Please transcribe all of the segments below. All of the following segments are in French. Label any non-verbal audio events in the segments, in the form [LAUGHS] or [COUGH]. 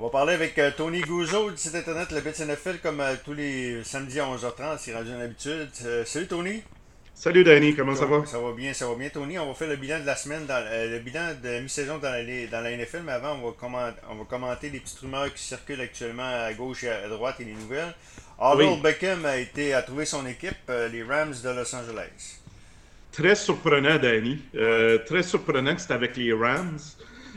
On va parler avec euh, Tony Gouzeau du site internet Le Bits NFL comme euh, tous les samedis à 11h30, c'est rendu une habitude. Euh, salut Tony. Salut Danny, comment ça va? Ça va bien, ça va bien Tony. On va faire le bilan de la semaine, dans, le bilan de mi-saison dans la, dans la NFL, mais avant on va, commenter, on va commenter les petites rumeurs qui circulent actuellement à gauche et à droite et les nouvelles. Arnold Beckham a, été, a trouvé son équipe, les Rams de Los Angeles. Très surprenant Danny, très surprenant que c'était avec les Rams.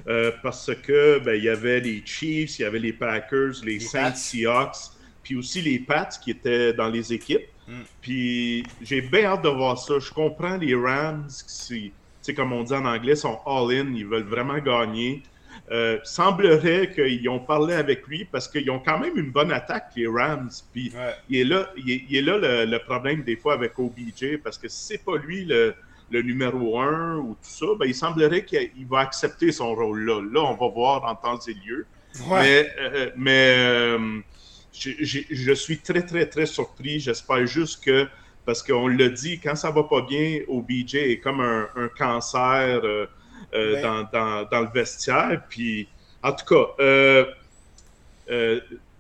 Euh, parce que ben, il y avait les Chiefs, il y avait les Packers, les, Saints Seahawks, puis aussi les Pats qui étaient dans les équipes. Hmm. Puis j'ai bien hâte de voir ça. Je comprends les Rams, qui, comme on dit en anglais, sont all-in, ils veulent vraiment gagner. Euh, semblerait qu'ils ont parlé avec lui parce qu'ils ont quand même une bonne attaque, les Rams. Puis il est là, il est, là le, problème des fois avec OBJ parce que si c'est pas lui le, le numéro un ou tout ça, ben, il semblerait qu'il va accepter son rôle-là. Là, on va voir en temps et lieu. Mais, euh, mais euh, je, suis très, très, très surpris. J'espère juste que, parce qu'on l'a dit, quand ça va pas bien, OBJ est comme un, cancer euh, dans, dans, le vestiaire. Puis, en tout cas,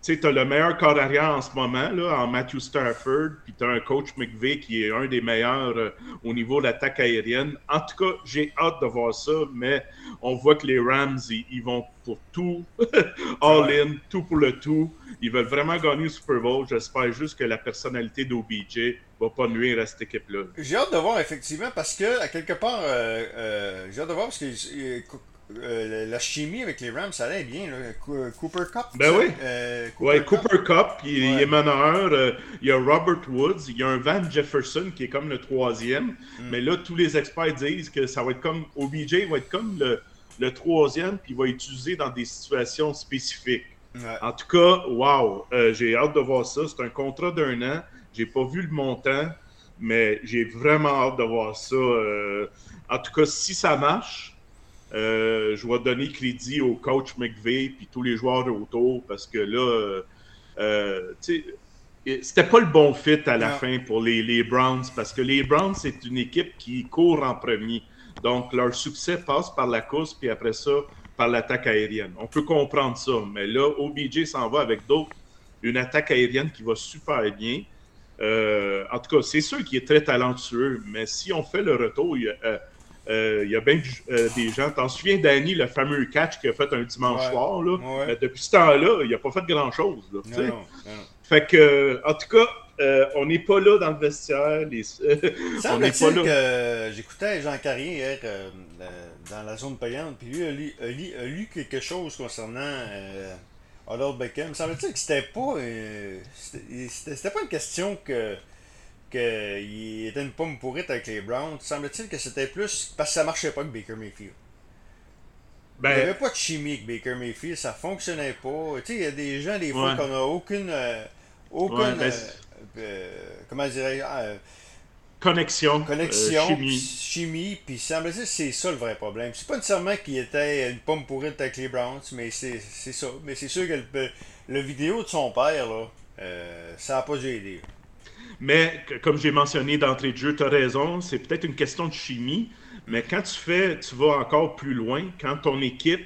tu as le meilleur corps arrière en ce moment, là, en Matthew Stafford, puis tu as un coach McVeigh qui est un des meilleurs euh, au niveau de l'attaque aérienne. En tout cas, j'ai hâte de voir ça, mais on voit que les Rams, ils, vont pour tout, [LAUGHS] all-in, tout pour le tout. Ils veulent vraiment gagner le Super Bowl. J'espère juste que la personnalité d'OBJ va pas nuire à cette équipe-là. J'ai hâte de voir, effectivement, parce que, à quelque part, euh, euh, j'ai hâte de voir parce que euh, la chimie avec les Rams, ça allait bien. Cooper Cup. Ben oui. Euh, Cooper, Cup, il, est meneur. Euh, il y a Robert Woods. Il y a un Van Jefferson qui est comme le troisième. Mm. Mais là, tous les experts disent que ça va être comme. OBJ va être comme le, troisième, puis il va être utilisé dans des situations spécifiques. En tout cas, wow. j'ai hâte de voir ça. C'est un contrat d'un an. J'ai pas vu le montant, mais j'ai vraiment hâte de voir ça. en tout cas, si ça marche, euh, je vais donner crédit au coach McVeigh puis tous les joueurs autour parce que là, euh, euh c'était pas le bon fit à la fin pour les, les, Browns parce que les Browns, c'est une équipe qui court en premier. Donc, leur succès passe par la course puis après ça, par l'attaque aérienne. On peut comprendre ça, mais là, OBJ s'en va avec d'autres, une attaque aérienne qui va super bien. Euh, en tout cas, c'est sûr qu'il est très talentueux, mais si on fait le retour, il, euh, il y a bien euh, des gens. T'en souviens, Danny, le fameux catch qu'il a fait un dimanche soir? Là? Euh, depuis ce temps-là, il n'a pas fait grand-chose. Fait que, en tout cas, on n'est pas là dans le vestiaire. Les... [LAUGHS] on n'est pas là. que j'écoutais Jean Carrier hier dans la zone payante, puis lui a lu, a lu, quelque chose concernant Harold Beckham. Semble-t-il que c'était pas. c'était pas une question que qu'il était une pomme pourrite avec les Browns, semble-t-il que c'était plus parce que ça marchait pas avec Baker Mayfield. Ben, il n'y avait pas de chimie avec Baker Mayfield, ça fonctionnait pas. Tu sais, il y a des gens, des fois, qu'on n'a aucune. Euh, aucune. Ben, euh, euh, comment dirais-je ah, Connexion. Connexion. chimie. Chimie, puis semble-t-il que c'est ça le vrai problème. C'est pas nécessairement qu'il était une pomme pourrite avec les Browns, mais c'est ça. Mais c'est sûr que le, vidéo de son père, là, ça n'a pas aidé. Mais comme j'ai mentionné d'entrée de jeu, tu as raison, c'est peut-être une question de chimie, mais quand tu fais, tu vas encore plus loin, quand ton équipe,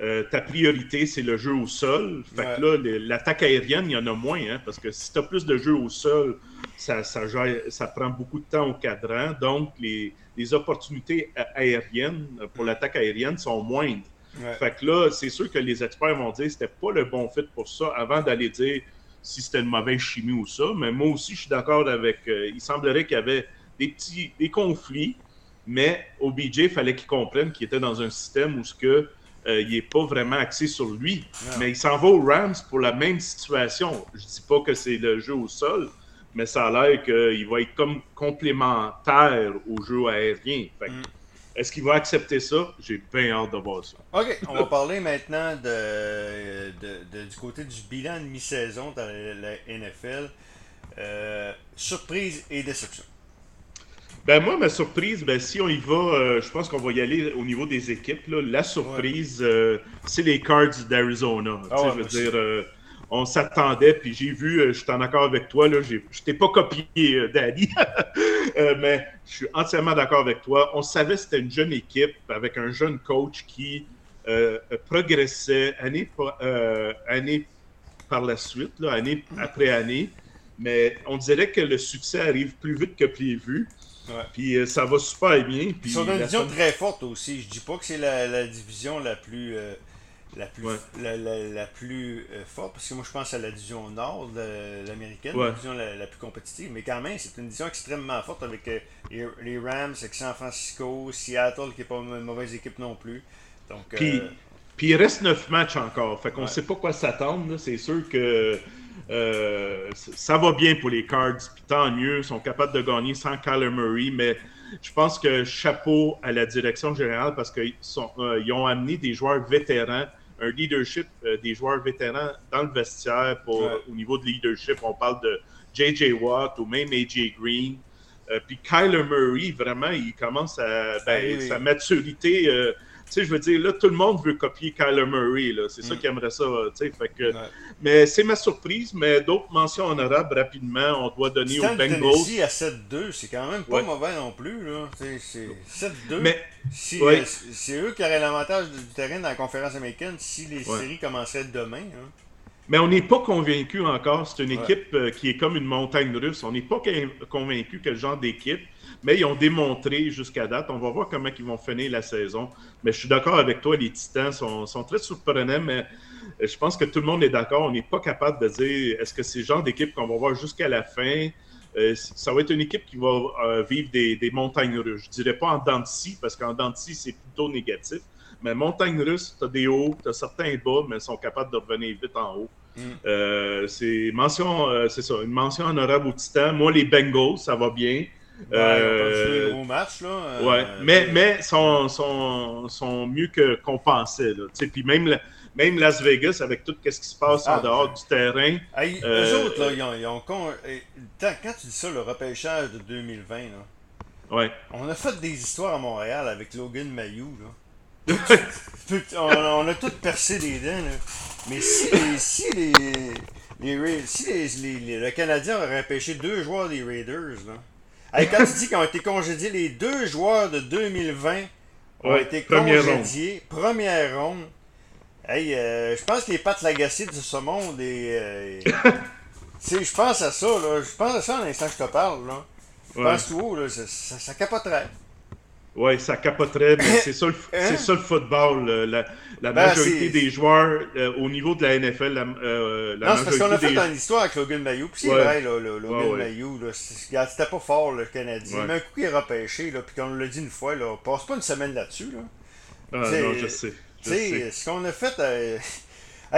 euh, ta priorité, c'est le jeu au sol. Fait que là, l'attaque aérienne, il y en a moins, hein, parce que si tu as plus de jeu au sol, ça, ça, ça, prend beaucoup de temps au cadran. Donc, les, les opportunités aériennes pour l'attaque aérienne sont moindres. Fait que là, c'est sûr que les experts vont dire que c'était pas le bon fit pour ça avant d'aller dire si c'était une mauvaise chimie ou ça. Mais moi aussi, je suis d'accord avec. Euh, il semblerait qu'il y avait des petits des conflits, mais OBJ, il fallait qu'il comprenne qu'il était dans un système où ce que, euh, il n'est pas vraiment axé sur lui. Mais il s'en va aux Rams pour la même situation. Je ne dis pas que c'est le jeu au sol, mais ça a l'air qu'il va être comme complémentaire au jeu aérien. Fait mm. Est-ce qu'il va accepter ça? J'ai bien hâte de voir ça. OK, on va parler maintenant de, du côté du bilan de mi-saison dans la, NFL. Euh, surprise et déception. Ben moi, ma surprise, ben si on y va, euh, je pense qu'on va y aller au niveau des équipes. La surprise, euh, c'est les Cards d'Arizona. Ah je veux dire, on s'attendait, puis j'ai vu, je suis en accord avec toi, là, je t'ai pas copié, Danny. [LAUGHS] Euh, mais je suis entièrement d'accord avec toi. On savait que c'était une jeune équipe avec un jeune coach qui, progressait année, année par la suite, là, année après année. Mais on dirait que le succès arrive plus vite que prévu. Puis euh, ça va super bien. Puis Ils sont une division très forte aussi. Je dis pas que c'est la, division la plus. Euh, la plus, la, plus euh, forte, parce que moi je pense à la division nord de l'américaine, la division la, plus compétitive, mais quand même c'est une division extrêmement forte avec les, Rams, avec San Francisco, Seattle qui n'est pas une mauvaise équipe non plus. Donc, puis, puis il reste neuf matchs encore, fait qu'on ne sait pas quoi s'attendre, c'est sûr que euh, ça va bien pour les Cards, puis tant mieux, ils sont capables de gagner sans Kyler Murray, mais je pense que chapeau à la direction générale parce qu'ils euh, ont amené des joueurs vétérans, un leadership euh, des joueurs vétérans dans le vestiaire pour, au niveau de leadership. On parle de J.J. Watt ou même A.J. Green. puis Kyler Murray, vraiment, il commence à. Ben, sa maturité sais, je veux dire, là, tout le monde veut copier Kyler Murray. C'est ça mm. qui aimerait ça. Fait que, Mais c'est ma surprise. Mais d'autres mentions honorables, rapidement, on doit donner aux Bengals. à 7-2, c'est quand même pas mauvais non plus. C'est 7-2. Mais si, euh, c'est eux qui auraient l'avantage du terrain dans la conférence américaine si les séries commenceraient demain. Hein. Mais on n'est pas convaincu encore. C'est une équipe euh, qui est comme une montagne russe. On n'est pas convaincu quel genre d'équipe mais ils ont démontré jusqu'à date. On va voir comment ils vont finir la saison. Mais je suis d'accord avec toi, les Titans sont, très surprenants, mais je pense que tout le monde est d'accord. On n'est pas capable de dire est-ce que c'est le genre d'équipe qu'on va voir jusqu'à la fin? Euh, ça va être une équipe qui va euh, vivre des, montagnes russes. Je dirais pas en dents parce qu'en dents c'est plutôt négatif. Mais montagne russe, tu as des hauts, tu as certains bas, mais ils sont capables de revenir vite en haut. Mm. Euh, c'est mention, c'est ça, une mention honorable aux Titans. Moi, les Bengals, ça va bien. Euh, match, là. Euh, ouais, mais, mais sont, sont, sont mieux que qu'on pensait. Là. Puis même, même Las Vegas, avec tout ce qui se passe en ah, dehors du terrain. Hey, euh, eux autres, là, ils ont, ils ont quand tu dis ça, le repêchage de 2020, là, ouais. on a fait des histoires à Montréal avec Logan Mayou. Là. On, a tous percé des dents. Là. Mais si les, si les, les, si les, le Canadien aurait repêché deux joueurs des Raiders, là, quand tu dis qu'ils ont été congédiés, les deux joueurs de 2020 ont été congédiés. Première ronde. Hey, euh, je pense que les pattes lagacées de ce monde et. Euh, [LAUGHS] je pense à ça, là. Je pense à ça à l'instant que je te parle, là. Je pense tout haut, là. Ça, ça, ça capoterait. Oui, ça capoterait, mais c'est ça, le, hein? ça le football. La, la ben, majorité des joueurs euh, au niveau de la NFL, la, euh, la non, c'est parce qu'on a fait une histoire avec Logan Mayou. Puis c'est vrai, là, le, Logan Mayou, c'était pas fort, le Canadien. Mais un coup, il est repêché, là, puis qu'on l'a dit une fois, là, passe pas une semaine là-dessus. Là. Ah, non, je sais. Tu sais, ce qu'on a fait. Euh,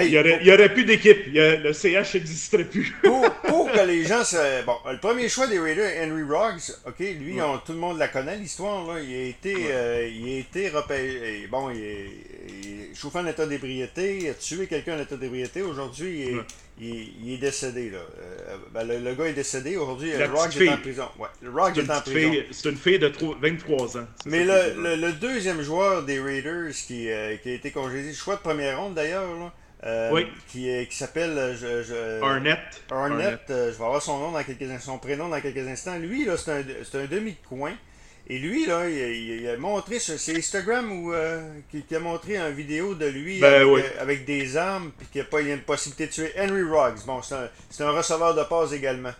il n'y aurait, aurait, plus d'équipe. Le CH n'existerait plus. [LAUGHS] pour, [LAUGHS] pour, que les gens se. Bon, le premier choix des Raiders, Henry Roggs, OK, lui, tout le monde la connaît, l'histoire. Là. Il a été, euh, il a été repéré. Bon, il est, il chauffé en état d'ébriété, il a tué quelqu'un en état d'ébriété. Aujourd'hui, il, il, est décédé. Là. Euh, ben, le, gars est décédé. Aujourd'hui, Roggs est en prison. Ouais, le Roggs est, en prison. C'est une fille de 23 ans. Mais le, le, deuxième joueur des Raiders qui, euh, qui a été congédié, choix de première ronde d'ailleurs, euh, oui. qui, qui s'appelle je, Arnett. Arnett, euh, je vais avoir son nom dans quelques son prénom dans quelques instants. Lui, là, c'est un, un demi de coin. Et lui, là, il, a montré, c'est Instagram où, euh, qui, a montré une vidéo de lui ben avec, des armes, puis qu'il n'y a pas une possibilité de tuer Henry Ruggs. Bon, c'est un, un, receveur de passe également.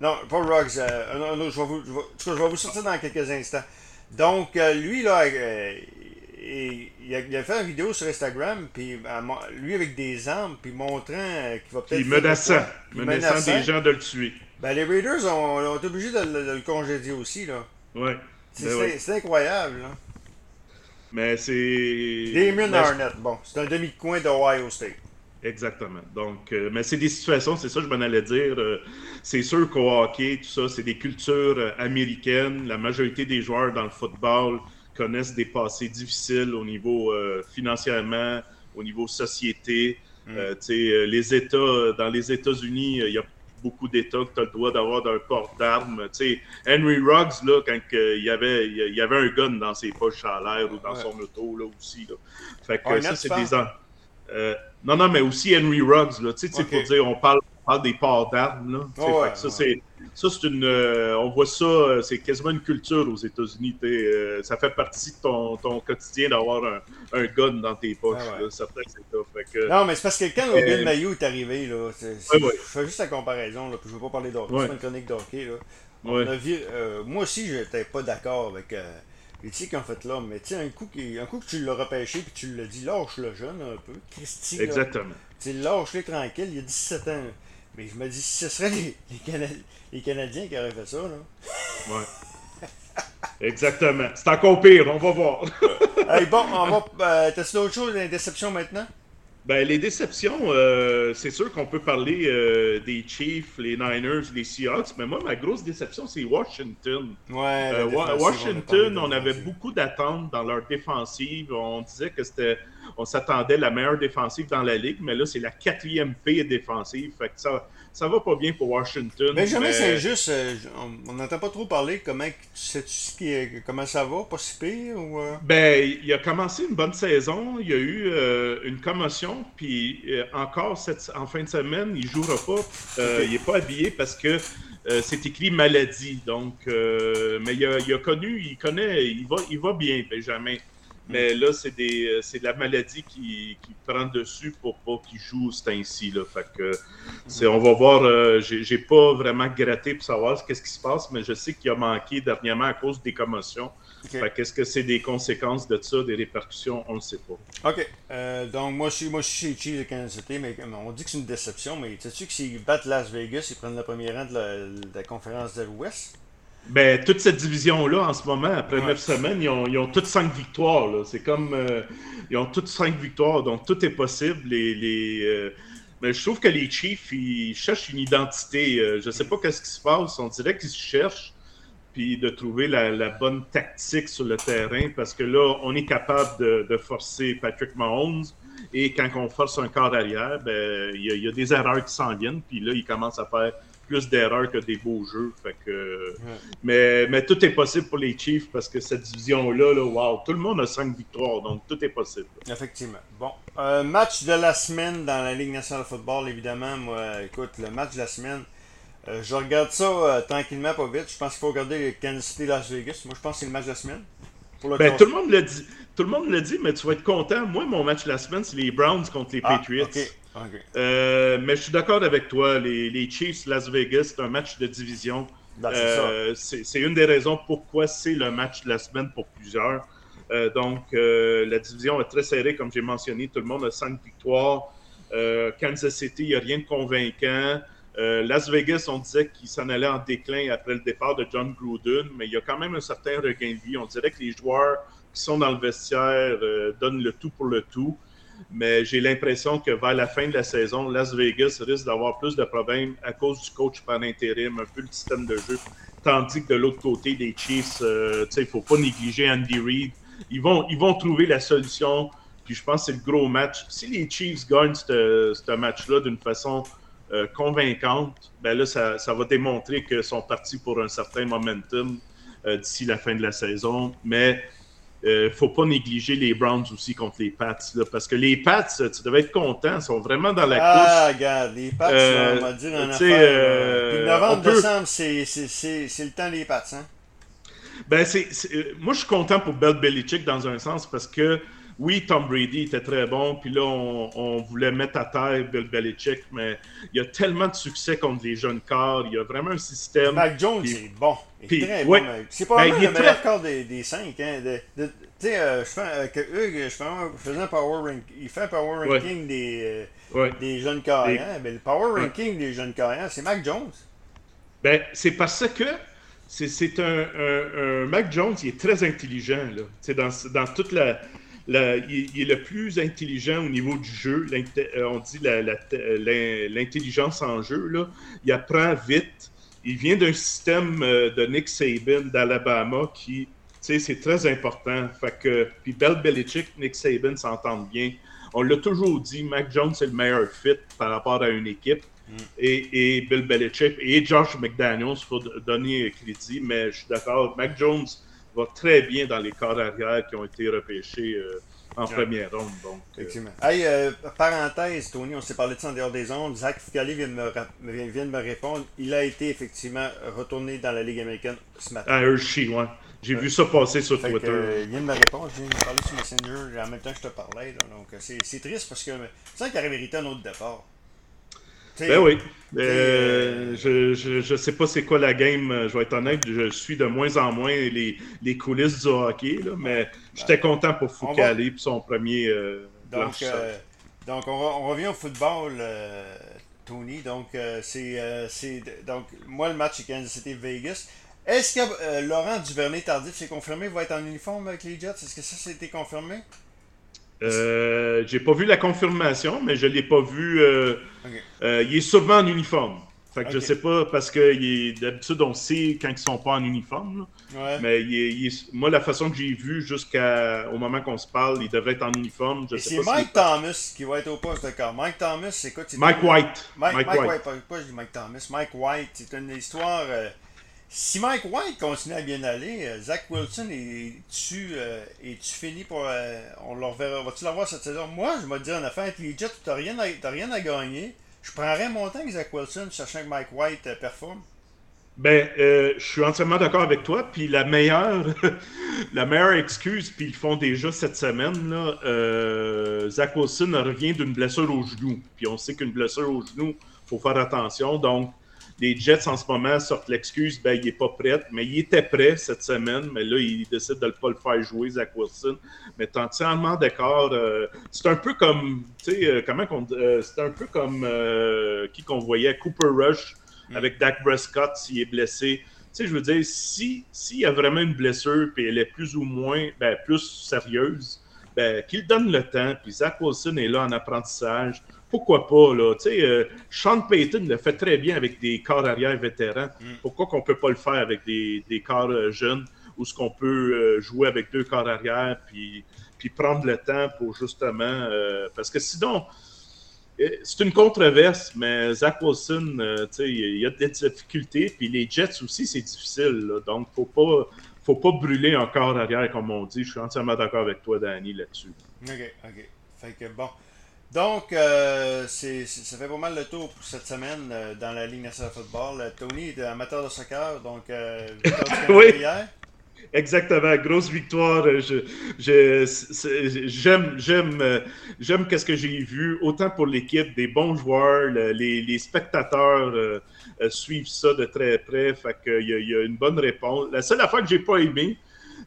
non, pas Ruggs, un, autre, je, vais vous, je, vais, vous sortir dans quelques instants. Donc, lui, là, et il a, fait une vidéo sur Instagram, puis lui avec des armes, puis montrant qu'il va peut-être. Puis menaçant, menaçant, des gens de le tuer. Ben, les Raiders ont, été obligés de, le congédier aussi, là. Ouais. C'est ben incroyable, là. Mais c'est. Damien Arnett, bon, c'est un demi-coin d'Ohio State. Exactement. Donc, euh, mais c'est des situations, c'est ça que je m'en allais dire. Euh, c'est sûr qu'au hockey, tout ça, c'est des cultures euh, américaines. La majorité des joueurs dans le football connaissent des passés difficiles au niveau euh, financièrement, au niveau société. Mm. Euh, euh, les États, dans les États-Unis, il y a beaucoup d'États que tu as le droit d'avoir un port d'armes. Henry Ruggs, là, quand il, y avait, il y avait un gun dans ses poches à l'air ou dans son auto là, aussi. Là. Fait que ça, c'est des. non, non, mais aussi Henry Ruggs, là, okay. pour dire, on parle, parle des ports d'armes. Là, ça, c'est ça, c'est une. Euh, on voit ça, euh, c'est quasiment une culture aux États-Unis. Euh, ça fait partie de ton, ton quotidien d'avoir un, un, gun dans tes poches. Ah certains, c'est ça. Non, mais c'est parce que quand Logan Mayo est arrivé, là, je fais juste la comparaison, là, puis je veux pas parler d'hockey, c'est une chronique d'hockey. Moi aussi, j'étais pas d'accord avec les tirs ont fait là, mais tu sais, un coup, un coup que tu l'as repêché puis tu l'as dit, lâche le jeune un peu. Christy, Exactement. Tu lâche-le tranquille, il a 17 ans. Mais je me dis, si ce serait les, les, Canadiens qui auraient fait ça, là. Ouais. Exactement. C'est encore pire, on va voir. [LAUGHS] hey, bon, on va. Euh, T'as-tu d'autres choses, des déceptions maintenant? Ben, les déceptions, euh, c'est sûr qu'on peut parler euh, des Chiefs, les Niners, les Seahawks, mais moi, ma grosse déception, c'est Washington. Ouais, Washington, on, avait beaucoup d'attentes dans leur défensive. On disait que c'était, on s'attendait la meilleure défensive dans la ligue, mais là, c'est la quatrième paix défensive. Fait que ça, ça va pas bien pour Washington. Mais jamais c'est juste. Euh, on n'entend pas trop parler. Comment, sais -tu comment ça va? Pas si pire? Ou, euh? Ben, il a commencé une bonne saison. Il y a eu euh, une commotion. Puis encore cette, en fin de semaine, il jouera pas. Il n'est pas habillé parce que c'est écrit maladie. Donc, mais il a, il a, connu, il connaît, il va, il va bien, Benjamin. Mais là, c'est des euh, c'est de la maladie qui, qui prend dessus pour pas qu'il joue ce temps-ci. Là. Fait que c'est, on va voir. Euh, j'ai, pas vraiment gratté pour savoir qu'est-ce qui se passe, mais je sais qu'il a manqué dernièrement à cause des commotions. Fait qu'est-ce que c'est des conséquences de ça, des répercussions, on ne sait pas. OK. Euh, donc, moi, je suis, moi, je suis chez de Kansas City, mais on dit que c'est une déception, mais sais-tu que s'ils battent Las Vegas, ils prennent le premier rang de la, de la conférence de l'Ouest? Ben, toute cette division-là, en ce moment, après neuf semaines, ils ont, ils ont toutes cinq victoires. C'est comme. Euh, ils ont toutes cinq victoires, donc tout est possible. Les, les euh, Mais je trouve que les Chiefs, ils cherchent une identité. Euh, je ne sais pas qu'est-ce qui se passe. On dirait qu'ils cherchent, puis de trouver la, bonne tactique sur le terrain, parce que là, on est capable de, forcer Patrick Mahomes. Et quand on force un corps arrière, ben, il y, y, a des erreurs qui s'en viennent, puis là, il commence à faire plus d'erreurs que des beaux jeux. Fait que, mais, mais tout est possible pour les Chiefs parce que cette division-là, là, wow, tout le monde a cinq victoires, donc tout est possible. Effectivement. Bon, euh, match de la semaine dans la Ligue nationale de football, évidemment. Moi, écoute, le match de la semaine, euh, je regarde ça euh, tranquillement, pas vite. Je pense qu'il faut regarder Kansas City Las Vegas. Moi, je pense que c'est le match de la semaine. Ben, tout le monde l'a dit. Tout le monde l'a dit, mais tu vas être content. Moi, mon match de la semaine, c'est les Browns contre les ah, Patriots. Euh, mais je suis d'accord avec toi. Les, Chiefs Las Vegas, c'est un match de division. Ben, euh, c'est une des raisons pourquoi c'est le match de la semaine pour plusieurs. Euh, donc, la division est très serrée, comme j'ai mentionné. Tout le monde a cinq victoires. Kansas City, il n'y a rien de convaincant. Las Vegas, on disait qu'il s'en allait en déclin après le départ de John Gruden, mais il y a quand même un certain regain de vie. On dirait que les joueurs qui sont dans le vestiaire donnent le tout pour le tout mais j'ai l'impression que vers la fin de la saison, Las Vegas risque d'avoir plus de problèmes à cause du coach par intérim, un peu le système de jeu. Tandis que de l'autre côté des Chiefs, euh, il ne faut pas négliger Andy Reid. Ils vont, ils vont trouver la solution. Puis je pense que c'est le gros match. Si les Chiefs gagnent ce match-là d'une façon euh, convaincante, ben là, ça, ça, va démontrer qu'ils sont partis pour un certain momentum euh, d'ici la fin de la saison. Mais ne euh, faut pas négliger les Browns aussi contre les Pats. parce que les Pats, tu devais être content, ils sont vraiment dans la ah, course. Ah, regarde, les Pats, euh, on va dire un affaire. Euh, novembre, décembre, c'est le temps des Pats. Hein? Ben, moi, je suis content pour Bill Belichick dans un sens parce que oui, Tom Brady était très bon, puis là, on, voulait mettre à terre Bill Belichick, mais il y a tellement de succès contre les jeunes corps, il y a vraiment un système. Mac Jones, c'est bon. Il est très bon. C'est pas ben, le meilleur corps des, des cinq. Hein, tu sais, euh, je fais, euh, que eux, je fais un, power rank, il fait un power ranking des, euh, des jeunes carrières. Ben, le power ranking des jeunes carrières, c'est Mac Jones. Ben, c'est parce que c'est un, un, Mac Jones, il est très intelligent. Là. Dans, dans toute la il, est le plus intelligent au niveau du jeu. Euh, on dit l'intelligence en jeu. Là. Il apprend vite. Il vient d'un système euh, de Nick Saban d'Alabama qui, c'est très important. Fait que, puis Bell Belichick, Nick Saban s'entendent bien. On l'a toujours dit, Mac Jones est le meilleur fit par rapport à une équipe. Mm. Et, Bill Belichick et Josh McDaniels, il faut donner crédit, mais je suis d'accord. Mac Jones va très bien dans les corps arrière qui ont été repêchés euh, en première ronde. Donc, Effectivement. Hey, parenthèse, Tony, on s'est parlé de ça en dehors des ondes. Zach Ficali vient, de me, vient de me répondre. Il a été effectivement retourné dans la Ligue américaine ce matin. À Hershey, ouais. J'ai vu ça passer sur Twitter. il vient de me répondre, je viens de me parler sur Messenger en même temps que je te parlais. donc c'est triste parce que c'est qu'il aurait mérité un autre départ. Ben oui. Euh, je, ne sais pas c'est quoi la game, euh, je vais être honnête, je suis de moins en moins les, les coulisses du hockey, là, mais j'étais content pour Foucault pour son premier euh, donc, donc on, revient au football, Tony. Donc, c'est donc moi le match c'est Kansas City Vegas. Est-ce que Laurent Duvernay-Tardif s'est confirmé va être en uniforme avec les Jets? Est-ce que ça, c'était confirmé? Euh, j'ai pas vu la confirmation, mais je l'ai pas vu. Euh, euh, il est souvent en uniforme. Fait que je sais pas, parce que d'habitude, on sait quand ils sont pas en uniforme. Mais moi, la façon que j'ai vu jusqu'au moment qu'on se parle, il devrait être en uniforme. c'est Mike Thomas qui va être au poste de corps. Mike Thomas, c'est quoi Mike White. Mike, White. Pas, je dis Mike Thomas. Mike White, c'est une histoire. Si Mike White continue à bien aller, euh, Zach Wilson est-tu euh, fini pour. Euh, on le reverra. Vas-tu l'avoir cette saison? Moi, je me dis en affaire avec les Jets, tu n'as rien, à, rien à gagner. Je prendrais mon temps avec Zach Wilson, sachant que Mike White performe. Ben, je suis entièrement d'accord avec toi. Puis la meilleure, [LAUGHS] la meilleure excuse, puis ils font déjà cette semaine, là, Zach Wilson revient d'une blessure au genou. Puis on sait qu'une blessure au genou, il faut faire attention. Donc, les Jets en ce moment sortent l'excuse, ben, il n'est pas prêt, mais il était prêt cette semaine, mais là, il décide de ne pas le faire jouer, Zach Wilson. Mais t'es entièrement d'accord. Euh, c'est un peu comme, tu sais, euh, comment qu'on. Euh, c'est un peu comme qui qu'on voyait, Cooper Rush mm. avec Dak Prescott s'il est blessé. Tu sais, je veux dire, s'il y a vraiment une blessure, puis elle est plus ou moins, ben, plus sérieuse, ben, qu'il donne le temps, puis Zach Wilson est là en apprentissage pourquoi pas, là? Tu sais, euh, Sean Payton le fait très bien avec des corps arrière vétérans. Mm. Pourquoi qu'on peut pas le faire avec des, des corps euh, jeunes ou ce qu'on peut euh, jouer avec deux corps arrière puis, puis prendre le temps pour justement. parce que sinon, c'est une controverse, mais Zach Wilson, tu sais, il y a des difficultés. Puis les Jets aussi, c'est difficile. donc, faut pas. Faut pas brûler un corps arrière, comme on dit. Je suis entièrement d'accord avec toi, Danny, là-dessus. OK, OK. Fait que bon. Donc, euh, ça fait pas mal le tour pour cette semaine euh, dans la Ligue nationale de football. Euh, Tony est amateur de soccer, donc euh, [LAUGHS] oui. hier. Exactement, grosse victoire. Je, j'aime, j'aime, j'aime qu'est-ce que j'ai vu, autant pour l'équipe, des bons joueurs, les, les, spectateurs suivent ça de très près. Fait qu'il y, a, il y a une bonne réponse. La seule affaire que j'ai pas aimé,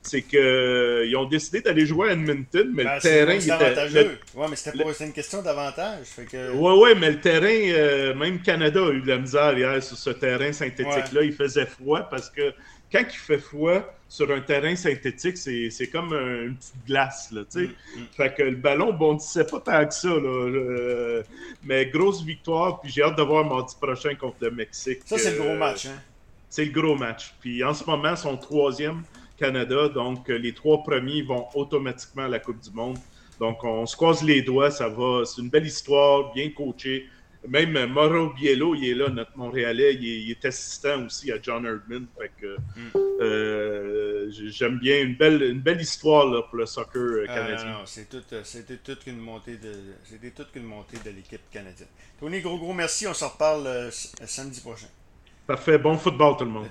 c'est qu'ils euh, ont décidé d'aller jouer à Edmonton, mais le ben, terrain. était, avantageux. Ouais, mais c'était pas une question d'avantage. Que... Ouais, ouais, mais le terrain, euh, même Canada a eu de la misère hier sur ce terrain synthétique-là. Il faisait froid parce que quand il fait froid sur un terrain synthétique, c'est comme une petite glace. Là, mm, mm. Fait que le ballon bondissait pas tant que ça. Là, mais grosse victoire, puis j'ai hâte de voir mardi prochain contre le Mexique. Ça, c'est le gros euh, match. Hein? C'est le gros match. Puis en ce moment, son troisième. Canada. Donc, euh, les trois premiers vont automatiquement à la Coupe du Monde. Donc, on se croise les doigts, ça va. C'est une belle histoire, bien coaché. Même euh, Mauro Biello, il est là, notre Montréalais, il est, assistant aussi à John Erdman. Fait que hmm. euh, j'aime bien une belle, une belle histoire là, pour le soccer canadien. c'était toute une montée de, c'était toute une montée de l'équipe canadienne. Tony, gros gros merci, on se reparle samedi prochain. Parfait, bon football tout le monde.